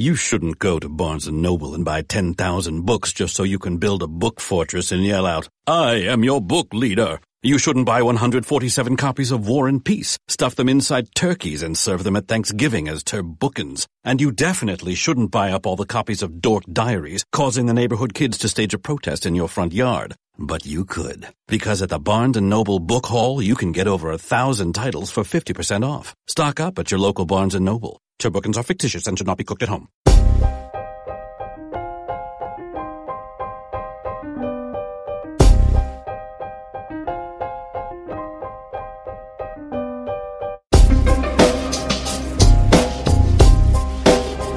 You shouldn't go to Barnes & Noble and buy 10,000 books just so you can build a book fortress and yell out, I am your book leader. You shouldn't buy 147 copies of War and Peace, stuff them inside turkeys and serve them at Thanksgiving as turbookins. And you definitely shouldn't buy up all the copies of Dork Diaries, causing the neighborhood kids to stage a protest in your front yard. But you could. Because at the Barnes & Noble Book Haul, you can get over a thousand titles for 50% off. Stock up at your local Barnes & Noble. Turbookins are fictitious and should not be cooked at home.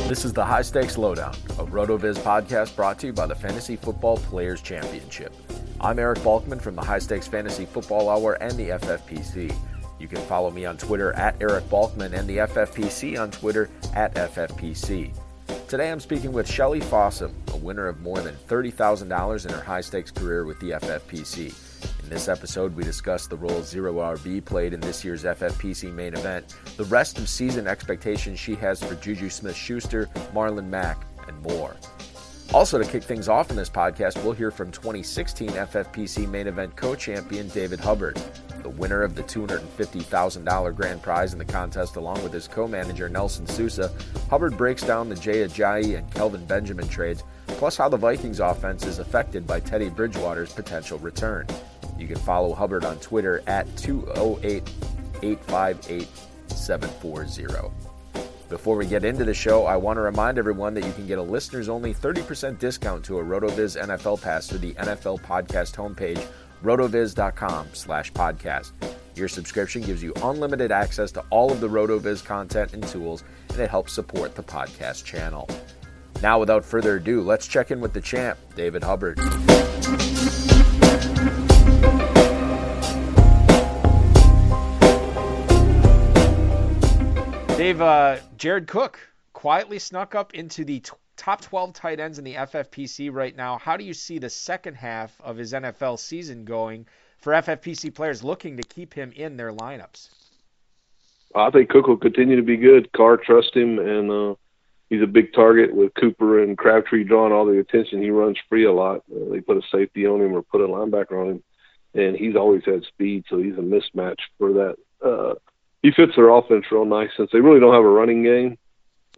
This is the High Stakes Lowdown, a RotoViz podcast brought to you by the Fantasy Football Players Championship. I'm Eric Balkman from the High Stakes Fantasy Football Hour and the FFPC. You can follow me on Twitter at Eric Balkman and the FFPC on Twitter at FFPC. Today I'm speaking with Shelly Fossum, a winner of more than $30,000 in her high stakes career with the FFPC. In this episode, we discuss the role Zero RB played in this year's FFPC main event, the rest of season expectations she has for Juju Smith Schuster, Marlon Mack, and more. Also, to kick things off in this podcast, we'll hear from 2016 FFPC main event co champion David Hubbard, the winner of the $250,000 grand prize in the contest, along with his co manager Nelson Sousa. Hubbard breaks down the Jay Ajayi and Kelvin Benjamin trades, plus how the Vikings offense is affected by Teddy Bridgewater's potential return. You can follow Hubbard on Twitter at 208 858 740. Before we get into the show, I want to remind everyone that you can get a listeners only 30% discount to a RotoViz NFL pass through the NFL podcast homepage, rotoviz.com slash podcast. Your subscription gives you unlimited access to all of the RotoViz content and tools, and it helps support the podcast channel. Now, without further ado, let's check in with the champ, David Hubbard. Dave, uh, Jared Cook quietly snuck up into the top 12 tight ends in the FFPC right now. How do you see the second half of his NFL season going for FFPC players looking to keep him in their lineups? I think Cook will continue to be good. Carr trusts him, and uh, he's a big target with Cooper and Crabtree drawing all the attention. He runs free a lot. Uh, they put a safety on him or put a linebacker on him, and he's always had speed, so he's a mismatch for that. Uh, he fits their offense real nice since they really don't have a running game.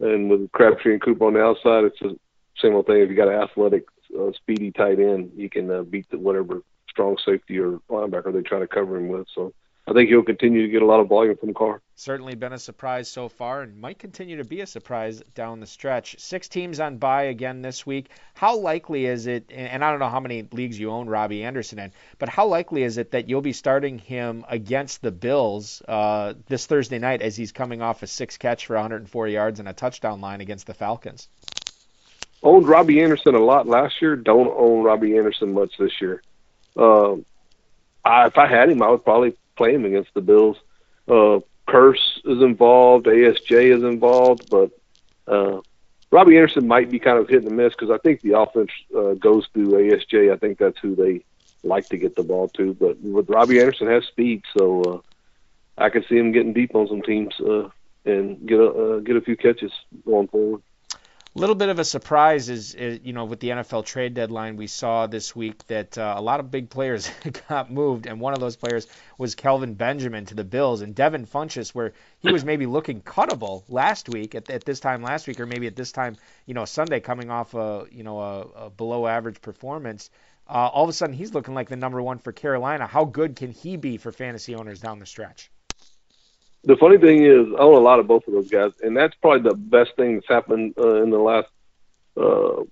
And with Crabtree and Cooper on the outside, it's the same old thing. If you got an athletic, uh, speedy tight end, you can uh, beat the, whatever strong safety or linebacker they try to cover him with. So I think he'll continue to get a lot of volume from the Carr. Certainly been a surprise so far and might continue to be a surprise down the stretch. Six teams on bye again this week. How likely is it, and I don't know how many leagues you own Robbie Anderson in, but how likely is it that you'll be starting him against the Bills uh, this Thursday night as he's coming off a six catch for 104 yards and a touchdown line against the Falcons? Owned Robbie Anderson a lot last year. Don't own Robbie Anderson much this year. Uh, I, if I had him, I would probably play him against the Bills. Uh, Kearse is involved, ASJ is involved, but uh, Robbie Anderson might be kind of hit and miss because I think the offense uh, goes through ASJ. I think that's who they like to get the ball to. But with Robbie Anderson has speed, so uh, I can see him getting deep on some teams uh, and get a uh, get a few catches going forward little bit of a surprise is, is, you know with the NFL trade deadline we saw this week that uh, a lot of big players got moved and one of those players was Kelvin Benjamin to the Bills and Devin Funchess where he was maybe looking cuttable last week at, at this time last week or maybe at this time you know Sunday coming off a you know a, a below average performance. Uh, all of a sudden he's looking like the number one for Carolina. How good can he be for fantasy owners down the stretch the funny thing is, I own a lot of both of those guys, and that's probably the best thing that's happened uh, in the last uh,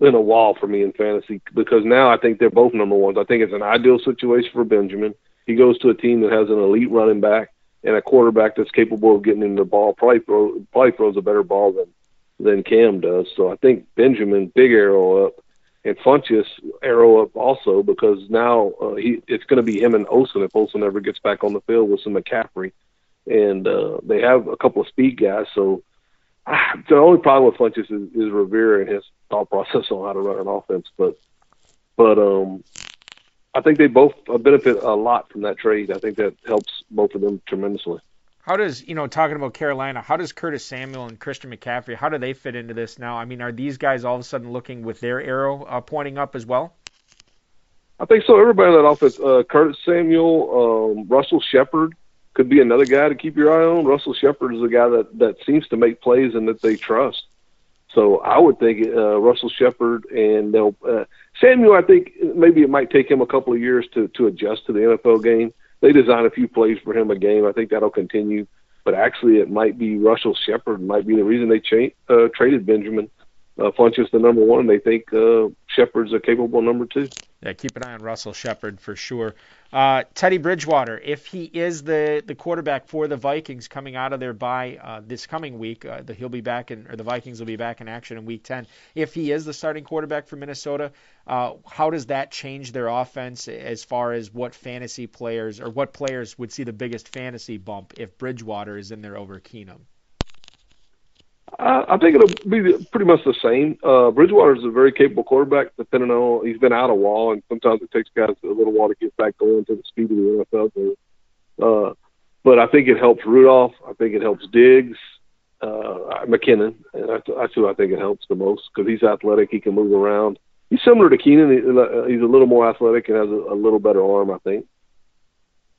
in a while for me in fantasy because now I think they're both number ones. I think it's an ideal situation for Benjamin. He goes to a team that has an elite running back and a quarterback that's capable of getting him the ball. Probably throw, probably throws a better ball than than Cam does. So I think Benjamin big arrow up and Funchess arrow up also because now uh, he it's going to be him and Olsen if Olsen ever gets back on the field with some McCaffrey and uh, they have a couple of speed guys. So ah, the only problem with Funchess is, is Rivera and his thought process on how to run an offense. But but um, I think they both benefit a lot from that trade. I think that helps both of them tremendously. How does you know talking about Carolina? How does Curtis Samuel and Christian McCaffrey? How do they fit into this now? I mean, are these guys all of a sudden looking with their arrow uh, pointing up as well? I think so. Everybody in that offense, uh, Curtis Samuel, um, Russell Shepard, could be another guy to keep your eye on. Russell Shepard is a guy that that seems to make plays and that they trust. So I would think uh, Russell Shepard and they'll uh, Samuel. I think maybe it might take him a couple of years to to adjust to the NFL game. They design a few plays for him a game. I think that'll continue. But actually, it might be Russell Shepard might be the reason they cha- uh, traded Benjamin uh, Funchess the number one. They think uh, Shepard's a capable number two. Yeah, keep an eye on Russell Shepard for sure. Uh, Teddy Bridgewater, if he is the, the quarterback for the Vikings coming out of their bye uh, this coming week, uh, the, he'll be back in, or the Vikings will be back in action in Week 10. If he is the starting quarterback for Minnesota, uh, how does that change their offense as far as what fantasy players or what players would see the biggest fantasy bump if Bridgewater is in there over Keenum? I, I think it'll be pretty much the same. Uh, Bridgewater is a very capable quarterback, depending on he's been out a while, and sometimes it takes guys a little while to get back going to the speed of the NFL. Uh, but I think it helps Rudolph. I think it helps Diggs, uh, McKinnon, and that's, that's who I think it helps the most because he's athletic. He can move around. He's similar to Keenum. He's a little more athletic and has a, a little better arm, I think.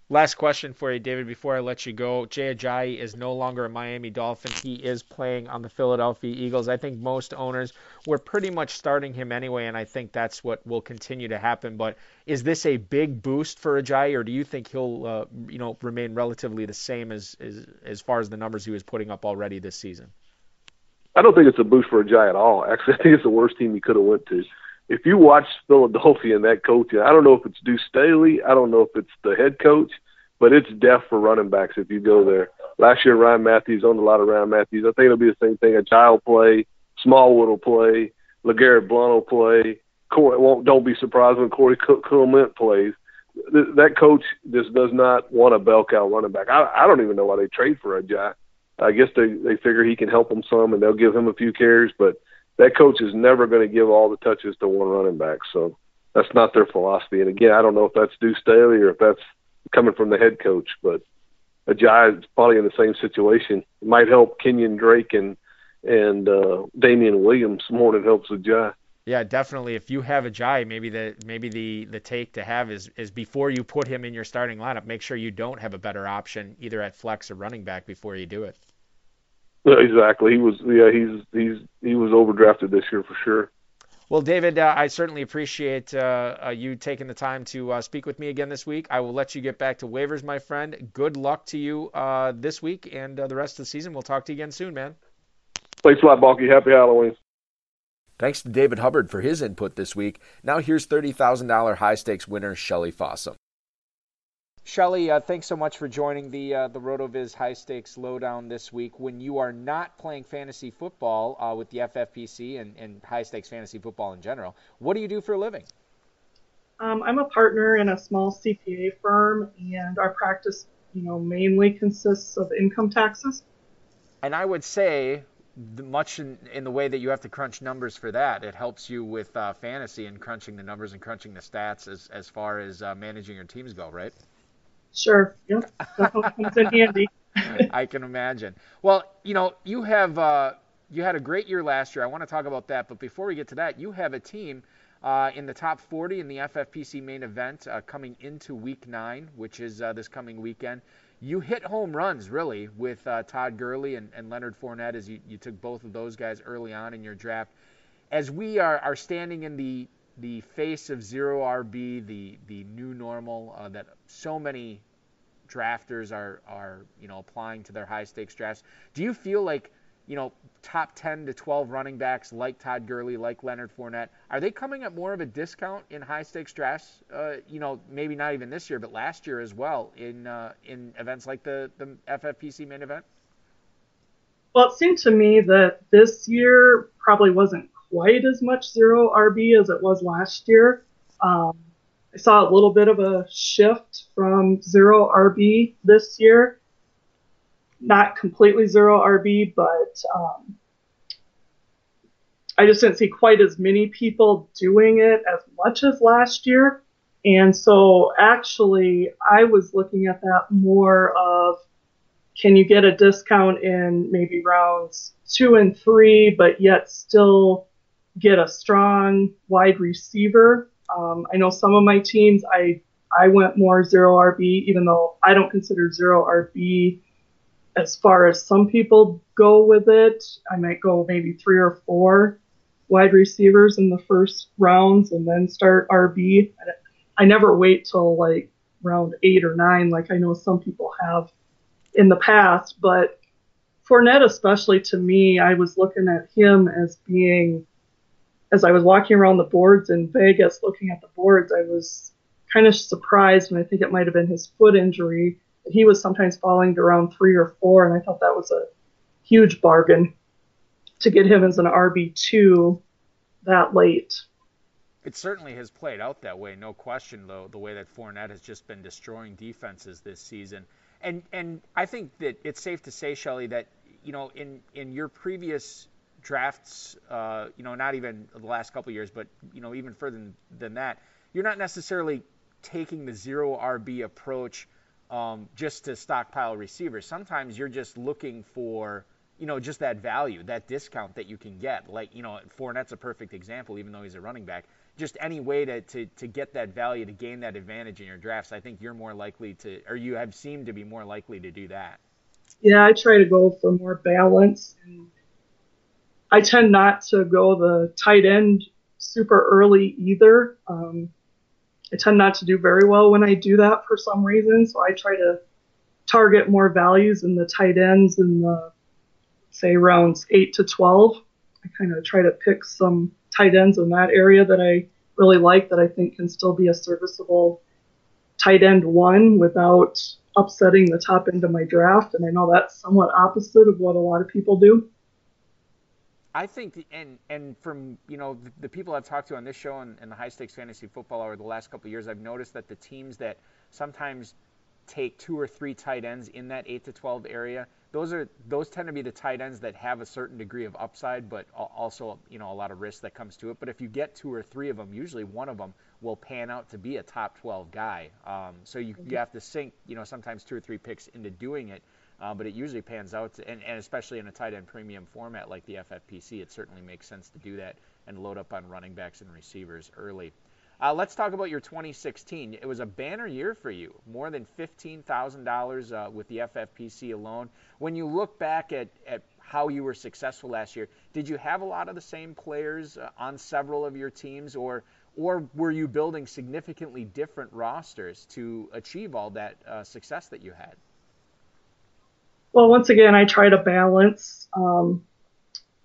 Last question for you, David, before I let you go. Jay Ajayi is no longer a Miami Dolphin. He is playing on the Philadelphia Eagles. I think most owners were pretty much starting him anyway, and I think that's what will continue to happen. But is this a big boost for Ajayi, or do you think he'll, uh, you know, remain relatively the same as, as as far as the numbers he was putting up already this season? I don't think it's a boost for Ajayi at all. Actually, I think it's the worst team he could have went to. If you watch Philadelphia and that coach, I don't know if it's Deuce Staley, I don't know if it's the head coach but it's deaf for running backs if you go there. Last year, Ryan Mathews owned a lot of Ryan Mathews. I think it'll be the same thing. A child play, Smallwood will play, LeGarrette Blunt will play. Corey, won't don't be surprised when Corey Clement plays. That coach just does not want a bell cow running back. I, I don't even know why they trade for a guy. I guess they they figure he can help them some, and they'll give him a few carries. But that coach is never going to give all the touches to one running back. So that's not their philosophy. And again, I don't know if that's Deuce Staley or if that's coming from the head coach. But Ajayi is probably in the same situation. It might help Kenyon Drake and and uh, Damien Williams more than helps Ajayi. Yeah, definitely. If you have Ajayi, maybe the maybe the the take to have is is before you put him in your starting lineup, make sure you don't have a better option either at flex or running back before you do it. Exactly. He was yeah he's he's he was overdrafted this year for sure. Well, David, uh, I certainly appreciate uh, uh, you taking the time to uh, speak with me again this week. I will let you get back to waivers, my friend. Good luck to you uh, this week and uh, the rest of the season. We'll talk to you again soon, man. Thanks a lot, Balky. Happy Halloween. Thanks to David Hubbard for his input this week. Now here's $30,000 high stakes winner Shelly Fossum. Shelly, uh, thanks so much for joining the uh, the RotoViz High Stakes Lowdown this week. When you are not playing fantasy football uh, with the FFPC and, and high stakes fantasy football in general, what do you do for a living? Um, I'm a partner in a small CPA firm, and our practice, you know, mainly consists of income taxes. And I would say, much in, in the way that you have to crunch numbers for that, it helps you with uh, fantasy and crunching the numbers and crunching the stats as as far as uh, managing your teams go, right? Sure. Yep. comes in handy. I can imagine. Well, you know, you have uh, you had a great year last year. I want to talk about that, but before we get to that, you have a team uh, in the top 40 in the FFPC main event uh, coming into Week Nine, which is uh, this coming weekend. You hit home runs really with uh, Todd Gurley and, and, Leonard Fournette as you, you took both of those guys early on in your draft. As we are, are standing in the the face of zero RB, the the new normal uh, that so many drafters are are you know applying to their high stakes drafts. Do you feel like you know top 10 to 12 running backs like Todd Gurley, like Leonard Fournette, are they coming at more of a discount in high stakes drafts? Uh, you know, maybe not even this year, but last year as well in uh, in events like the the FFPC main event. Well, it seemed to me that this year probably wasn't quite as much zero RB as it was last year. Um, I saw a little bit of a shift from zero RB this year. Not completely zero RB, but um, I just didn't see quite as many people doing it as much as last year. And so actually, I was looking at that more of can you get a discount in maybe rounds two and three, but yet still get a strong wide receiver um, I know some of my teams, I I went more zero RB, even though I don't consider zero RB as far as some people go with it. I might go maybe three or four wide receivers in the first rounds and then start RB. I never wait till like round eight or nine, like I know some people have in the past. But Fournette, especially to me, I was looking at him as being as I was walking around the boards in Vegas looking at the boards, I was kind of surprised, and I think it might have been his foot injury. He was sometimes falling to around three or four, and I thought that was a huge bargain to get him as an RB2 that late. It certainly has played out that way, no question, though, the way that Fournette has just been destroying defenses this season. And and I think that it's safe to say, Shelly, that you know in in your previous drafts, uh, you know, not even the last couple years, but you know, even further than, than, that, you're not necessarily taking the zero RB approach um, just to stockpile receivers. Sometimes you're just looking for, you know, just that value, that discount that you can get. Like, you know, Fournette's a perfect example, even though he's a running back. Just any way to, to, to get that value, to gain that advantage in your drafts, I think you're more likely to, or you have seemed to be more likely to do that. Yeah, I try to go for more balance and I tend not to go the tight end super early either. Um, I tend not to do very well when I do that for some reason, so I try to target more values in the tight ends in the say rounds 8 to 12. I kind of try to pick some tight ends in that area that I really like that I think can still be a serviceable tight end one without upsetting the top end of my draft. And I know that's somewhat opposite of what a lot of people do. I think, and and from you know the, the, people I've talked to on this show and, and the high stakes fantasy football over the last couple of years, I've noticed that the teams that sometimes take two or three tight ends in that eight to twelve area, those are those tend to be the tight ends that have a certain degree of upside, but also you know a lot of risk that comes to it. But if you get two or three of them, usually one of them will pan out to be a top 12 guy. Um, so you you have to sink you know sometimes two or three picks into doing it. Uh, but it usually pans out, to, and, and, especially in a tight end premium format like the FFPC, it certainly makes sense to do that and load up on running backs and receivers early. Uh, let's talk about your 2016. It was a banner year for you, more than $15,000 uh, with the FFPC alone. When you look back at, at how you were successful last year. Did you have a lot of the same players uh, on several of your teams, or or were you building significantly different rosters to achieve all that uh, success that you had? Well, once again, I try to balance, um,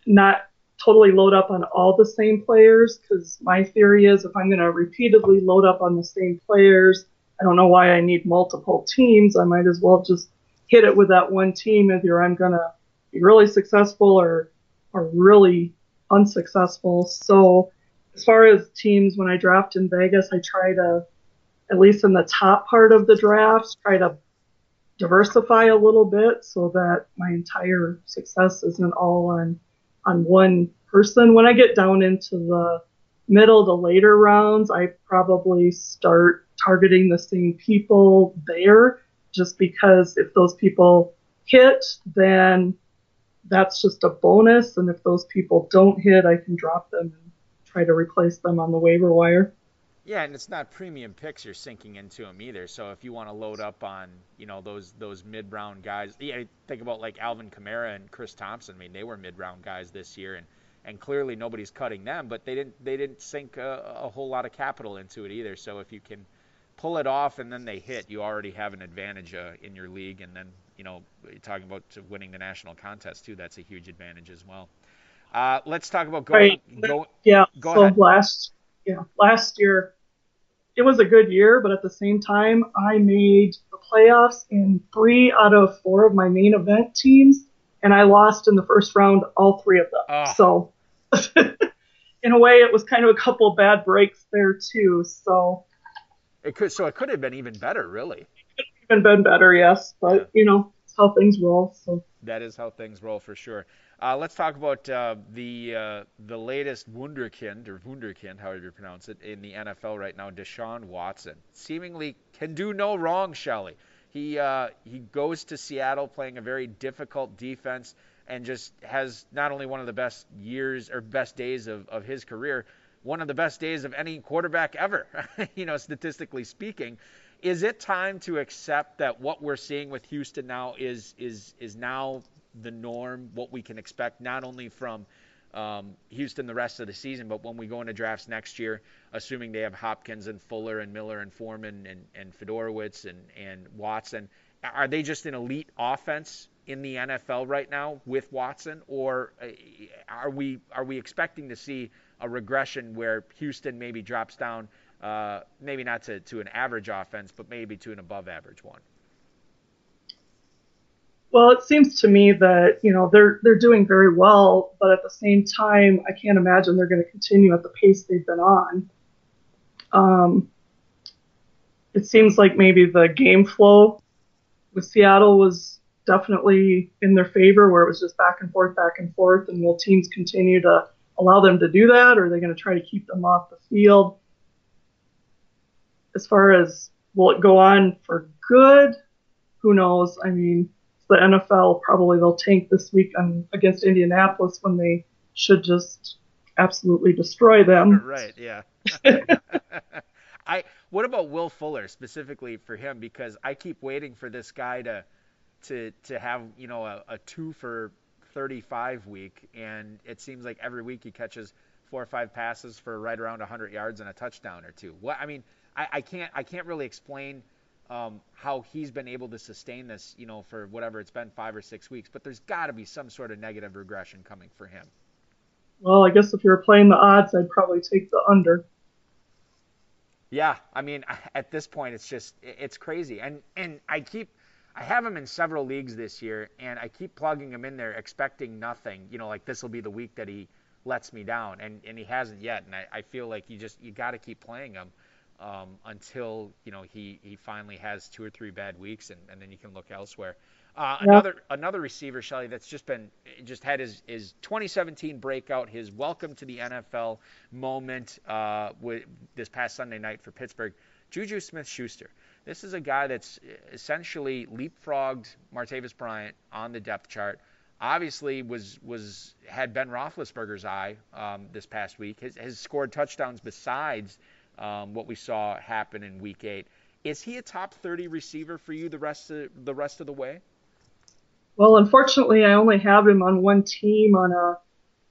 not totally load up on all the same players, because my theory is if I'm going to repeatedly load up on the same players, I don't know why I need multiple teams. I might as well just hit it with that one team. Either I'm going to be really successful or or really unsuccessful. So as far as teams, when I draft in Vegas, I try to, at least in the top part of the draft, try to diversify a little bit so that my entire success isn't all on on one person. When I get down into the middle to later rounds, I probably start targeting the same people there just because if those people hit, then that's just a bonus. And if those people don't hit, I can drop them and try to replace them on the waiver wire. Yeah, and it's not premium picks you're sinking into them either. So if you want to load up on, you know, those those mid round guys, yeah, think about like Alvin Kamara and Chris Thompson. I mean, they were mid round guys this year, and and clearly nobody's cutting them, but they didn't they didn't sink a, a whole lot of capital into it either. So if you can pull it off and then they hit, you already have an advantage uh, in your league. And then, you know, talking about winning the national contest too, that's a huge advantage as well. Uh, let's talk about going. Right. Go, yeah. Go so ahead. Last, yeah, last year, it was a good year, but at the same time, I made the playoffs in three out of four of my main event teams, and I lost in the first round all three of them. Oh. So, in a way, it was kind of a couple of bad breaks there too. So, it could so it could have been even better, really. It could have been better, yes, but yeah. you know, it's how things roll. So that is how things roll for sure. Uh, let's talk about uh, the uh, the latest wunderkind or wunderkind, however you pronounce it, in the NFL right now. Deshaun Watson seemingly can do no wrong. Shelly, he uh, he goes to Seattle playing a very difficult defense and just has not only one of the best years or best days of, of his career, one of the best days of any quarterback ever, you know, statistically speaking. Is it time to accept that what we're seeing with Houston now is is is now the norm, what we can expect not only from um, Houston the rest of the season, but when we go into drafts next year, assuming they have Hopkins and Fuller and Miller and Foreman and, and Fiedorowicz and, and Watson, are they just an elite offense in the NFL right now with Watson, or uh, are we are we expecting to see a regression where Houston maybe drops down, uh, maybe not to, to an average offense, but maybe to an above average one? Well, it seems to me that you know they're they're doing very well, but at the same time, I can't imagine they're going to continue at the pace they've been on. Um, it seems like maybe the game flow with Seattle was definitely in their favor, where it was just back and forth, back and forth, and will teams continue to allow them to do that, or are they going to try to keep them off the field? As far as will it go on for good? Who knows? I mean, the NFL probably they'll tank this week on, against Indianapolis when they should just absolutely destroy them. Right? Yeah. I. What about Will Fuller specifically for him? Because I keep waiting for this guy to to to have you know a, a two for 35 week, and it seems like every week he catches four or five passes for right around 100 yards and a touchdown or two. What I mean, I, I can't I can't really explain um, how he's been able to sustain this, you know, for whatever it's been five or six weeks. But there's got to be some sort of negative regression coming for him. Well, I guess if you're playing the odds, I'd probably take the under. Yeah, I mean, at this point, it's just it's crazy, and and I keep I have him in several leagues this year, and I keep plugging him in there, expecting nothing. You know, like this will be the week that he lets me down, and and he hasn't yet. And I, I feel like you just you got to keep playing him um, until you know he he finally has two or three bad weeks, and, and then you can look elsewhere. Uh. Another another receiver, Shelly, that's just been just had his, his 2017 breakout, his welcome to the NFL moment uh, with this past Sunday night for Pittsburgh. Juju Smith-Schuster. This is a guy that's essentially leapfrogged Martavis Bryant on the depth chart. Obviously, was was had Ben Roethlisberger's eye um, this past week. Has, has scored touchdowns besides um, what we saw happen in Week Eight. Is he a top 30 receiver for you the rest of the rest of the way? Well, unfortunately, I only have him on one team on a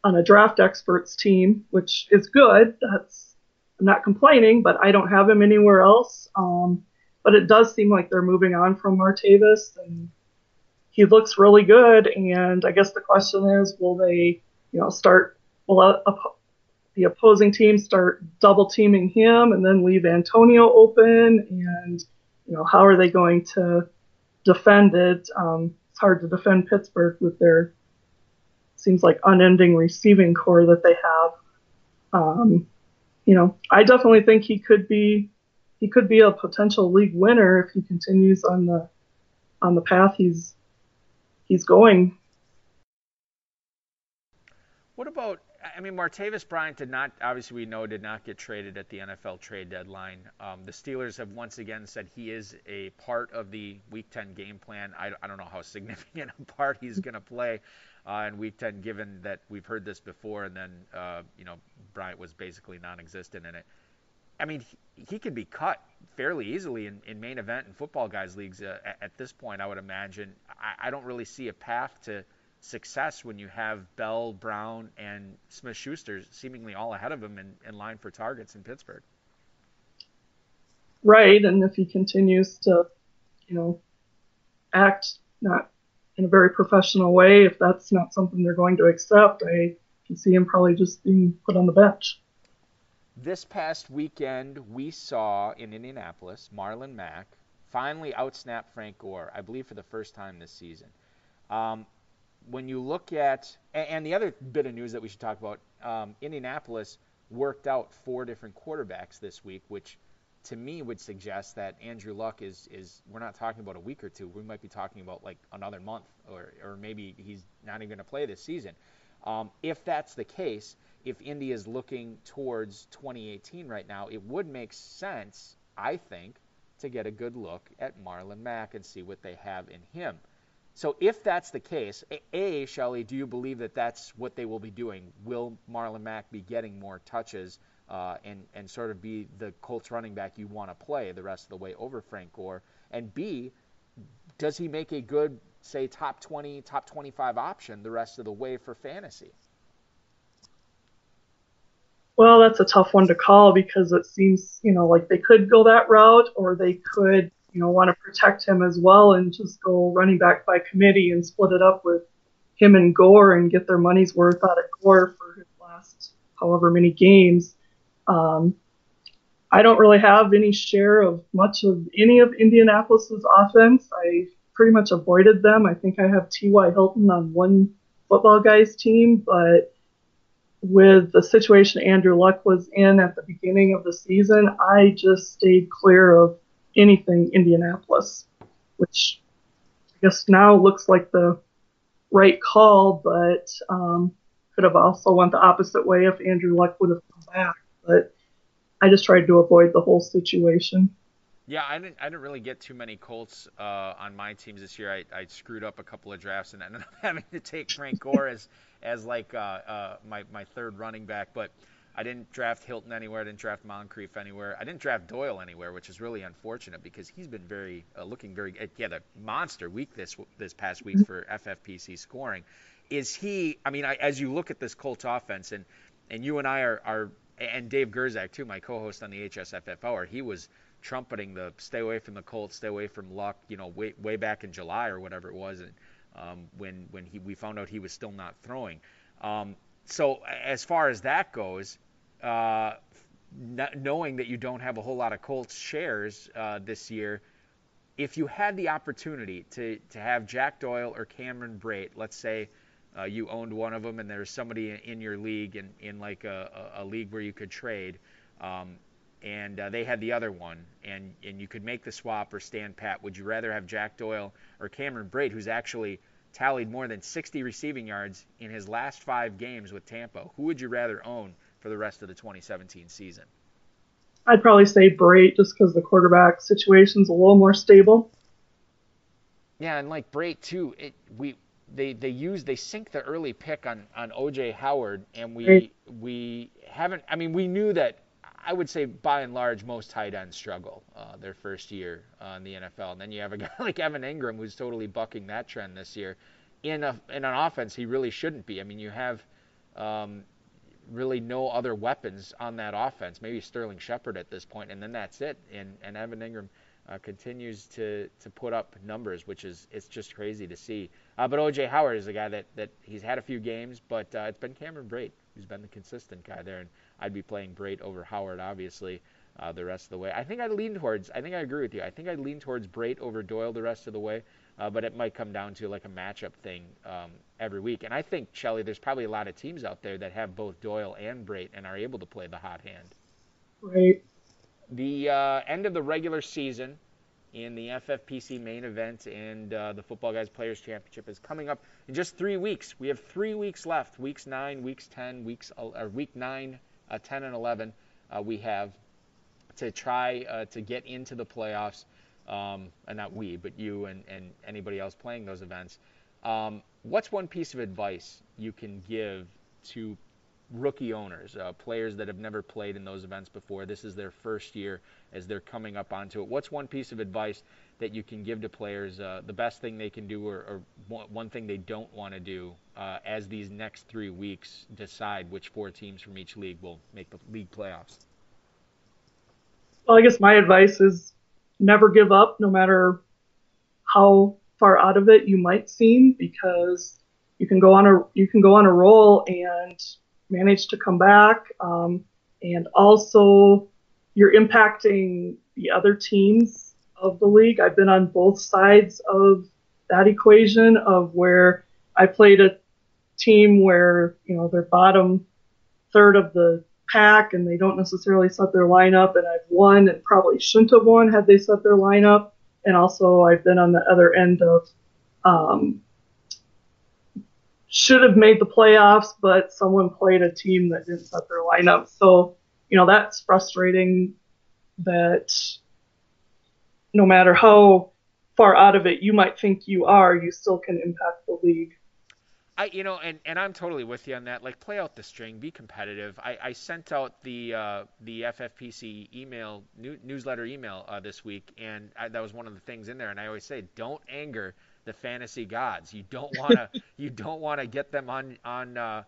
on a draft experts team, which is good. That's I'm not complaining, but I don't have him anywhere else. Um, but it does seem like they're moving on from Martavis, and he looks really good. And I guess the question is, will they, you know, start? Will a, a, the opposing team start double teaming him and then leave Antonio open? And you know, how are they going to defend it? Um, it's hard to defend Pittsburgh with their seems like unending receiving corps that they have. Um, you know, I definitely think he could be he could be a potential league winner if he continues on the on the path he's he's going. What about I mean, Martavis Bryant did not, obviously, we know, did not get traded at the NFL trade deadline. Um, the Steelers have once again said he is a part of the Week 10 game plan. I, I don't know how significant a part he's going to play uh, in Week 10, given that we've heard this before, and then, uh, you know, Bryant was basically non existent in it. I mean, he, he could be cut fairly easily in, in main event and football guys leagues uh, at, at, this point, I would imagine. I, I don't really see a path to success when you have Bell, Brown, and Smith Schuster seemingly all ahead of him in, in line for targets in Pittsburgh. Right, and if he continues to, you know, act not in a very professional way, if that's not something they're going to accept, I can see him probably just being put on the bench. This past weekend, we saw in Indianapolis Marlon Mack finally outsnap Frank Gore, I believe for the first time this season. Um, when you look at, and the other bit of news that we should talk about, um, Indianapolis worked out four different quarterbacks this week, which to me would suggest that Andrew Luck is is we're not talking about a week or two. We might be talking about like another month, or or maybe he's not even going to play this season. Um, if that's the case, if Indy is looking towards 2018 right now, it would make sense, I think, to get a good look at Marlon Mack and see what they have in him. So if that's the case, A, Shelly, do you believe that that's what they will be doing? Will Marlon Mack be getting more touches uh, and, and sort of be the Colts running back you want to play the rest of the way over Frank Gore? And B, does he make a good, say, top 20, top 25 option the rest of the way for fantasy? Well, that's a tough one to call because it seems, you know, like they could go that route or they could you know, want to protect him as well and just go running back by committee and split it up with him and Gore and get their money's worth out of Gore for his last however many games. Um, I don't really have any share of much of any of Indianapolis's offense. I pretty much avoided them. I think I have T.Y. Hilton on one football guy's team, but with the situation Andrew Luck was in at the beginning of the season, I just stayed clear of anything Indianapolis, which I guess now looks like the right call, but um, could have also went the opposite way if Andrew Luck would have come back. But I just tried to avoid the whole situation. Yeah, I didn't. I didn't really get too many Colts uh, on my teams this year. I, I screwed up a couple of drafts and ended up having to take Frank Gore as as like uh, uh, my my third running back. But I didn't draft Hilton anywhere. I didn't draft Moncrief anywhere. I didn't draft Doyle anywhere, which is really unfortunate because he's been very uh, looking very. Uh, yeah, the monster week this this past week for FFPC scoring. Is he? I mean, I, as you look at this Colts offense, and and you and I are are and Dave Gerczak too, my co-host on the HSFF he was trumpeting the stay away from the Colts, stay away from Luck, you know, way way back in July or whatever it was, and um, when when he we found out he was still not throwing. Um, so as far as that goes, uh, knowing that you don't have a whole lot of Colts shares uh, this year, if you had the opportunity to, to have Jack Doyle or Cameron Brate, let's say uh, you owned one of them and there's somebody in your league in, in like a, a league where you could trade, um, and uh, they had the other one, and, and you could make the swap or stand pat, would you rather have Jack Doyle or Cameron Brate, who's actually tallied more than 60 receiving yards in his last five games with Tampa? Who would you rather own for the rest of the 2017 season? I'd probably say Brate just because the quarterback situation's a little more stable. Yeah, and like Brate too, it we they they use they sink the early pick on on OJ Howard, and we right. we haven't. I mean, we knew that I would say by and large most tight ends struggle uh, their first year uh, in the NFL, and then you have a guy like Evan Engram who's totally bucking that trend this year. In a in an offense, he really shouldn't be. I mean, you have um, really no other weapons on that offense. Maybe Sterling Shepard at this point, and then that's it. And and Evan Engram uh, continues to to put up numbers, which is it's just crazy to see. Uh, but OJ Howard is a guy that that he's had a few games, but uh, it's been Cameron Brate who's been the consistent guy there, and I'd be playing Brate over Howard, obviously. Uh, the rest of the way, I think I'd lean towards. I think I agree with you. I think I'd lean towards Brate over Doyle the rest of the way, uh, but it might come down to like a matchup thing um, every week. And I think Shelly, there's probably a lot of teams out there that have both Doyle and Brate and are able to play the hot hand. Right. The uh, end of the regular season in the FFPC main event and uh, the Football Guys Players Championship is coming up in just three weeks. We have three weeks left: weeks nine, weeks ten, weeks or week nine, uh, ten, and eleven. Uh, we have to try uh, to get into the playoffs, um, and not we, but you and, and anybody else playing those events. Um, what's one piece of advice you can give to rookie owners, uh, players that have never played in those events before. This is their first year as they're coming up onto it. What's one piece of advice that you can give to players, uh, the best thing they can do, or, or one thing they don't want to do uh, as these next three weeks decide which four teams from each league will make the league playoffs? Well, I guess my advice is never give up, no matter how far out of it you might seem, because you can go on a you can go on a roll and manage to come back. Um, and also, you're impacting the other teams of the league. I've been on both sides of that equation of where I played a team where, you know, they're bottom third of the pack and they don't necessarily set their lineup and I've won and probably shouldn't have won had they set their lineup. And also I've been on the other end of um, should have made the playoffs, but someone played a team that didn't set their lineup. So, you know, that's frustrating that no matter how far out of it you might think you are, you still can impact the league. I, you know, and, and I'm totally with you on that. Like, play out the string, be competitive. I, I sent out the uh, the FFPC email new, newsletter email uh, this week, and I, that was one of the things in there. And I always say, don't anger the fantasy gods. You don't want to you don't want to get them on on uh,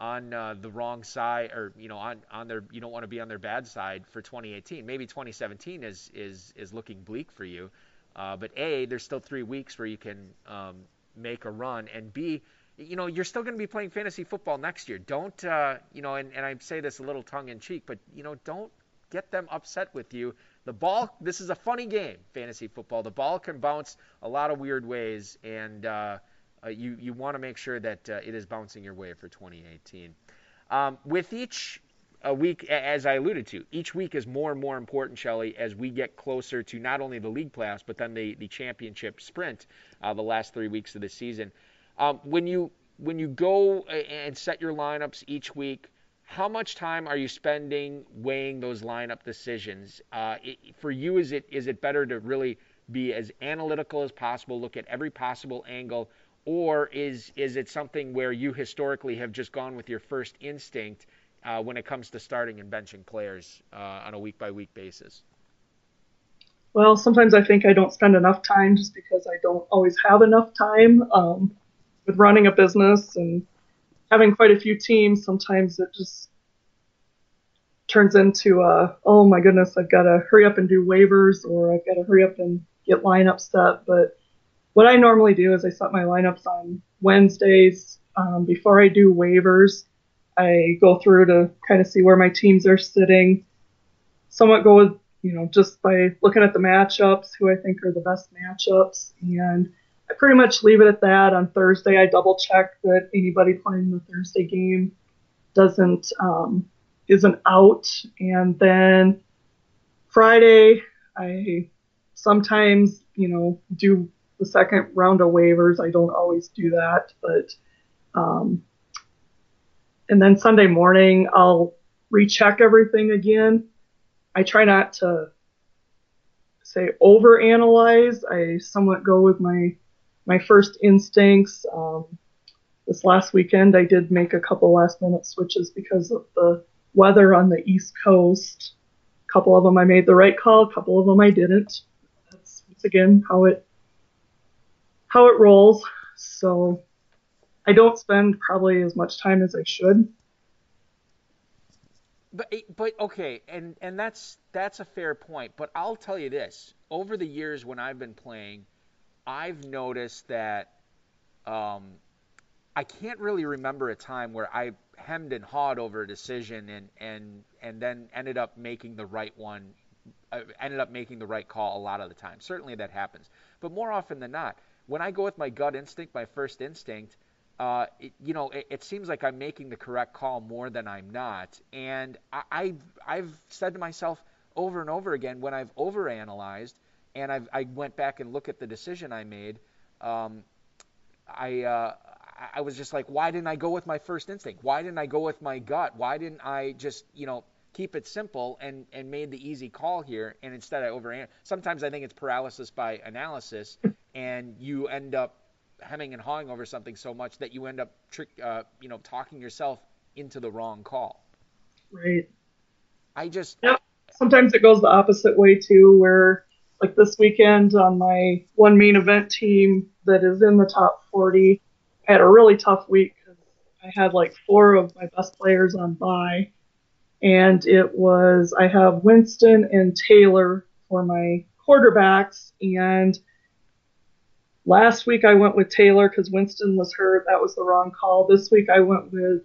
on uh, the wrong side or you know on on their you don't want to be on their bad side for 2018. Maybe 2017 is is is looking bleak for you. Uh, but a there's still three weeks where you can um, make a run and b you know you're still going to be playing fantasy football next year. Don't uh, you know and, and I say this a little tongue in cheek, but you know don't get them upset with you the ball, this is a funny game, fantasy football. The ball can bounce a lot of weird ways, and uh, uh, you, you want to make sure that uh, it is bouncing your way for 2018. Um, with each a week, as I alluded to, each week is more and more important, Shelly, as we get closer to not only the league playoffs, but then the, the championship sprint, uh, the last three weeks of the season. Um, when you when you go and set your lineups each week, how much time are you spending weighing those lineup decisions? Uh, it, for you, is it is it better to really be as analytical as possible, look at every possible angle, or is is it something where you historically have just gone with your first instinct uh, when it comes to starting and benching players uh, on a week by week basis? Well, sometimes I think I don't spend enough time just because I don't always have enough time um, with running a business and having quite a few teams, sometimes it just turns into, uh, oh my goodness, I've got to hurry up and do waivers or I've got to hurry up and get lineups set. But what I normally do is I set my lineups on Wednesdays um, before I do waivers. I go through to kind of see where my teams are sitting. Somewhat go with, you know, just by looking at the matchups, who I think are the best matchups, and I pretty much leave it at that. On Thursday, I double check that anybody playing the Thursday game doesn't um, isn't out, and then Friday, I sometimes you know do the second round of waivers. I don't always do that, but um, and then Sunday morning I'll recheck everything again. I try not to say overanalyze. I somewhat go with my my first instincts. Um, this last weekend, I did make a couple last minute switches because of the weather on the East Coast. A couple of them I made the right call, a couple of them I didn't. That's, that's again how it how it rolls. So I don't spend probably as much time as I should. But but okay, and and that's that's a fair point. But I'll tell you this: over the years when I've been playing, I've noticed that um, I can't really remember a time where I hemmed and hawed over a decision and and and then ended up making the right one, uh, ended up making the right call a lot of the time. Certainly that happens, but more often than not, when I go with my gut instinct, my first instinct, uh, it, you know, it, it, seems like I'm making the correct call more than I'm not. And I, I've, I've said to myself over and over again when I've overanalyzed and I've, I went back and looked at the decision I made, um, I, uh, I was just like, why didn't I go with my first instinct? Why didn't I go with my gut? Why didn't I just, you know, keep it simple and, and made the easy call here? And instead I overanalyzed. Sometimes I think it's paralysis by analysis, and you end up hemming and hawing over something so much that you end up trick, uh, you know, talking yourself into the wrong call. Right. I just. Yeah. Sometimes it goes the opposite way too, where like this weekend on my one main event team that is in the top 40, I had a really tough week because I had like four of my best players on bye, and it was I have Winston and Taylor for my quarterbacks, and Last week I went with Taylor because Winston was hurt. That was the wrong call. This week I went with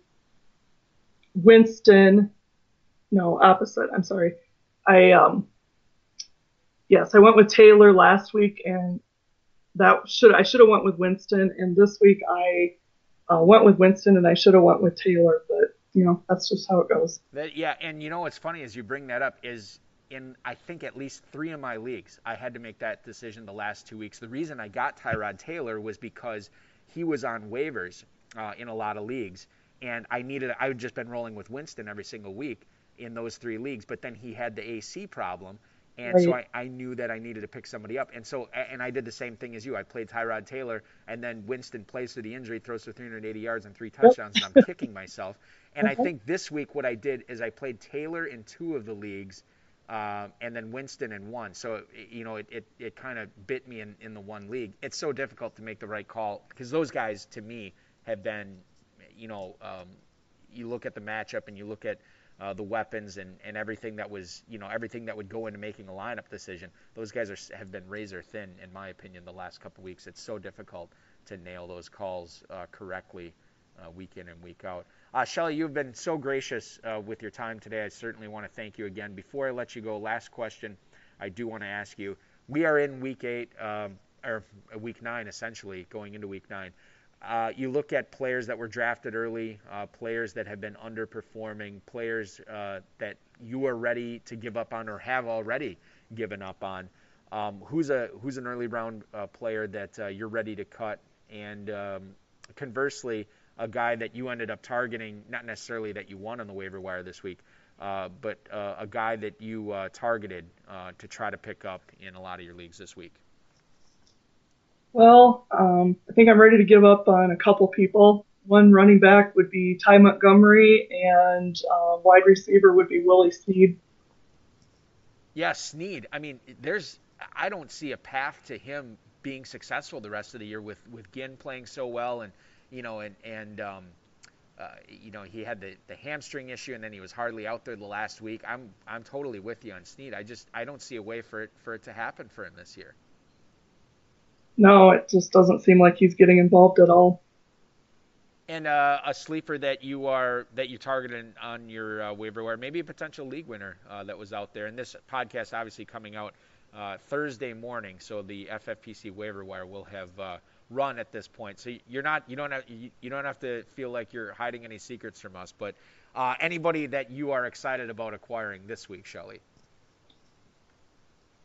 Winston. No, opposite. I'm sorry. I um yes, I went with Taylor last week and that should I should have went with Winston and this week I uh, went with Winston and I should have went with Taylor, but you know that's just how it goes. That, yeah, and you know what's funny as you bring that up is in I think at least three of my leagues, I had to make that decision the last two weeks. The reason I got Tyrod Taylor was because he was on waivers uh, in a lot of leagues, and I needed. I had just been rolling with Winston every single week in those three leagues, but then he had the AC problem, and right. so I, I knew that I needed to pick somebody up. And so, and I did the same thing as you. I played Tyrod Taylor, and then Winston plays through the injury, throws for 380 yards and three touchdowns, and I'm kicking myself. And I think this week what I did is I played Taylor in two of the leagues, uh, and then Winston in one. So, you know, it, it, it kind of bit me in, in the one league. It's so difficult to make the right call because those guys, to me, have been, you know, um, you look at the matchup and you look at uh, the weapons and, and everything that was, you know, everything that would go into making a lineup decision. Those guys are, have been razor thin, in my opinion, the last couple weeks. It's so difficult to nail those calls uh, correctly uh, week in and week out. Uh, Shelly, you've been so gracious uh, with your time today. I certainly want to thank you again. Before I let you go, last question I do want to ask you. We are in week eight, um, or week nine, essentially, going into week nine. Uh, you look at players that were drafted early, uh, players that have been underperforming, players uh, that you are ready to give up on or have already given up on. Um, who's a who's an early round uh, player that uh, you're ready to cut? And um, conversely, a guy that you ended up targeting, not necessarily that you won on the waiver wire this week, uh, but a guy that you targeted to try to pick up in a lot of your leagues this week? Well, um, I think I'm ready to give up on a couple people. One running back would be Ty Montgomery, and uh, wide receiver would be Willie Snead. Yeah, Snead. I mean, there's I don't see a path to him being successful the rest of the year with with Ginn playing so well and you know, and and um, uh, you know he had the, the hamstring issue, and then he was hardly out there the last week. I'm I'm totally with you on Snead. I just I don't see a way for it for it to happen for him this year. No, it just doesn't seem like he's getting involved at all. And uh, a sleeper that you are that you targeted on your uh, waiver wire, maybe a potential league winner uh, that was out there. And this podcast obviously coming out uh, Thursday morning, so the FFPC waiver wire will have uh, run at this point. So you're not you don't have you, don't have to feel like you're hiding any secrets from us. But uh, anybody that you are excited about acquiring this week, Shelly?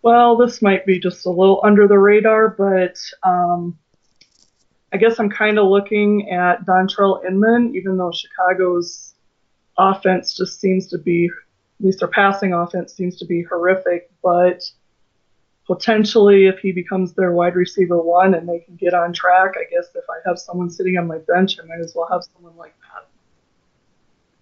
Well, this might be just a little under the radar, but um, I guess I'm kind of looking at Dontrelle Inman, even though Chicago's offense just seems to be, at least their passing offense seems to be horrific, but potentially if he becomes their wide receiver one and they can get on track, I guess if I have someone sitting on my bench, I might as well have someone like that.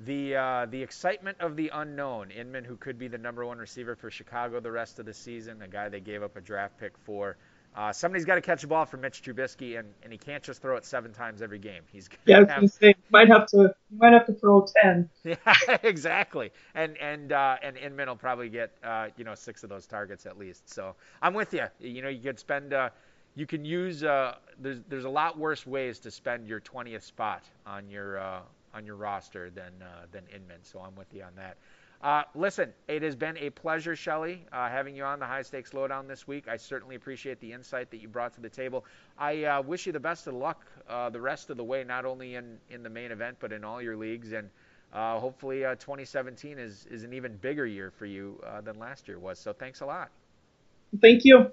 The uh, the excitement of the unknown. Inman, who could be the number one receiver for Chicago the rest of the season, a guy they gave up a draft pick for. Uh, somebody's got to catch a ball from Mitch Trubisky, and, and he can't just throw it seven times every game. He's yeah, I was gonna say might have to might have to throw ten. Yeah, exactly. And and uh, and Inman will probably get uh, you know six of those targets at least. So I'm with you. You know, you could spend. Uh, you can use. Uh, there's there's a lot worse ways to spend your 20th spot on your uh, on your roster than uh, than Inman. So I'm with you on that. Uh, listen, it has been a pleasure, Shelly, uh, having you on the High Stakes Lowdown this week. I certainly appreciate the insight that you brought to the table. I uh, wish you the best of luck uh, the rest of the way, not only in, in the main event, but in all your leagues. And uh, hopefully uh, 2017 is, is an even bigger year for you than last year was. So thanks a lot. Thank you.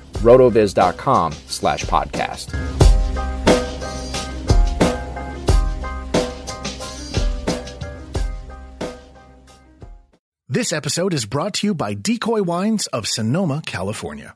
rotoviz.com slash podcast. This episode is brought to you by Decoy Wines of Sonoma, California.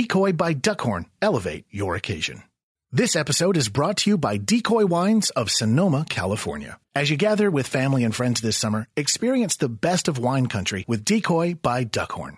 Decoy by Duckhorn elevate your occasion. This episode is brought to you by Decoy Wines of Sonoma, California. As you gather with family and friends this summer, experience the best of wine country with Decoy by Duckhorn.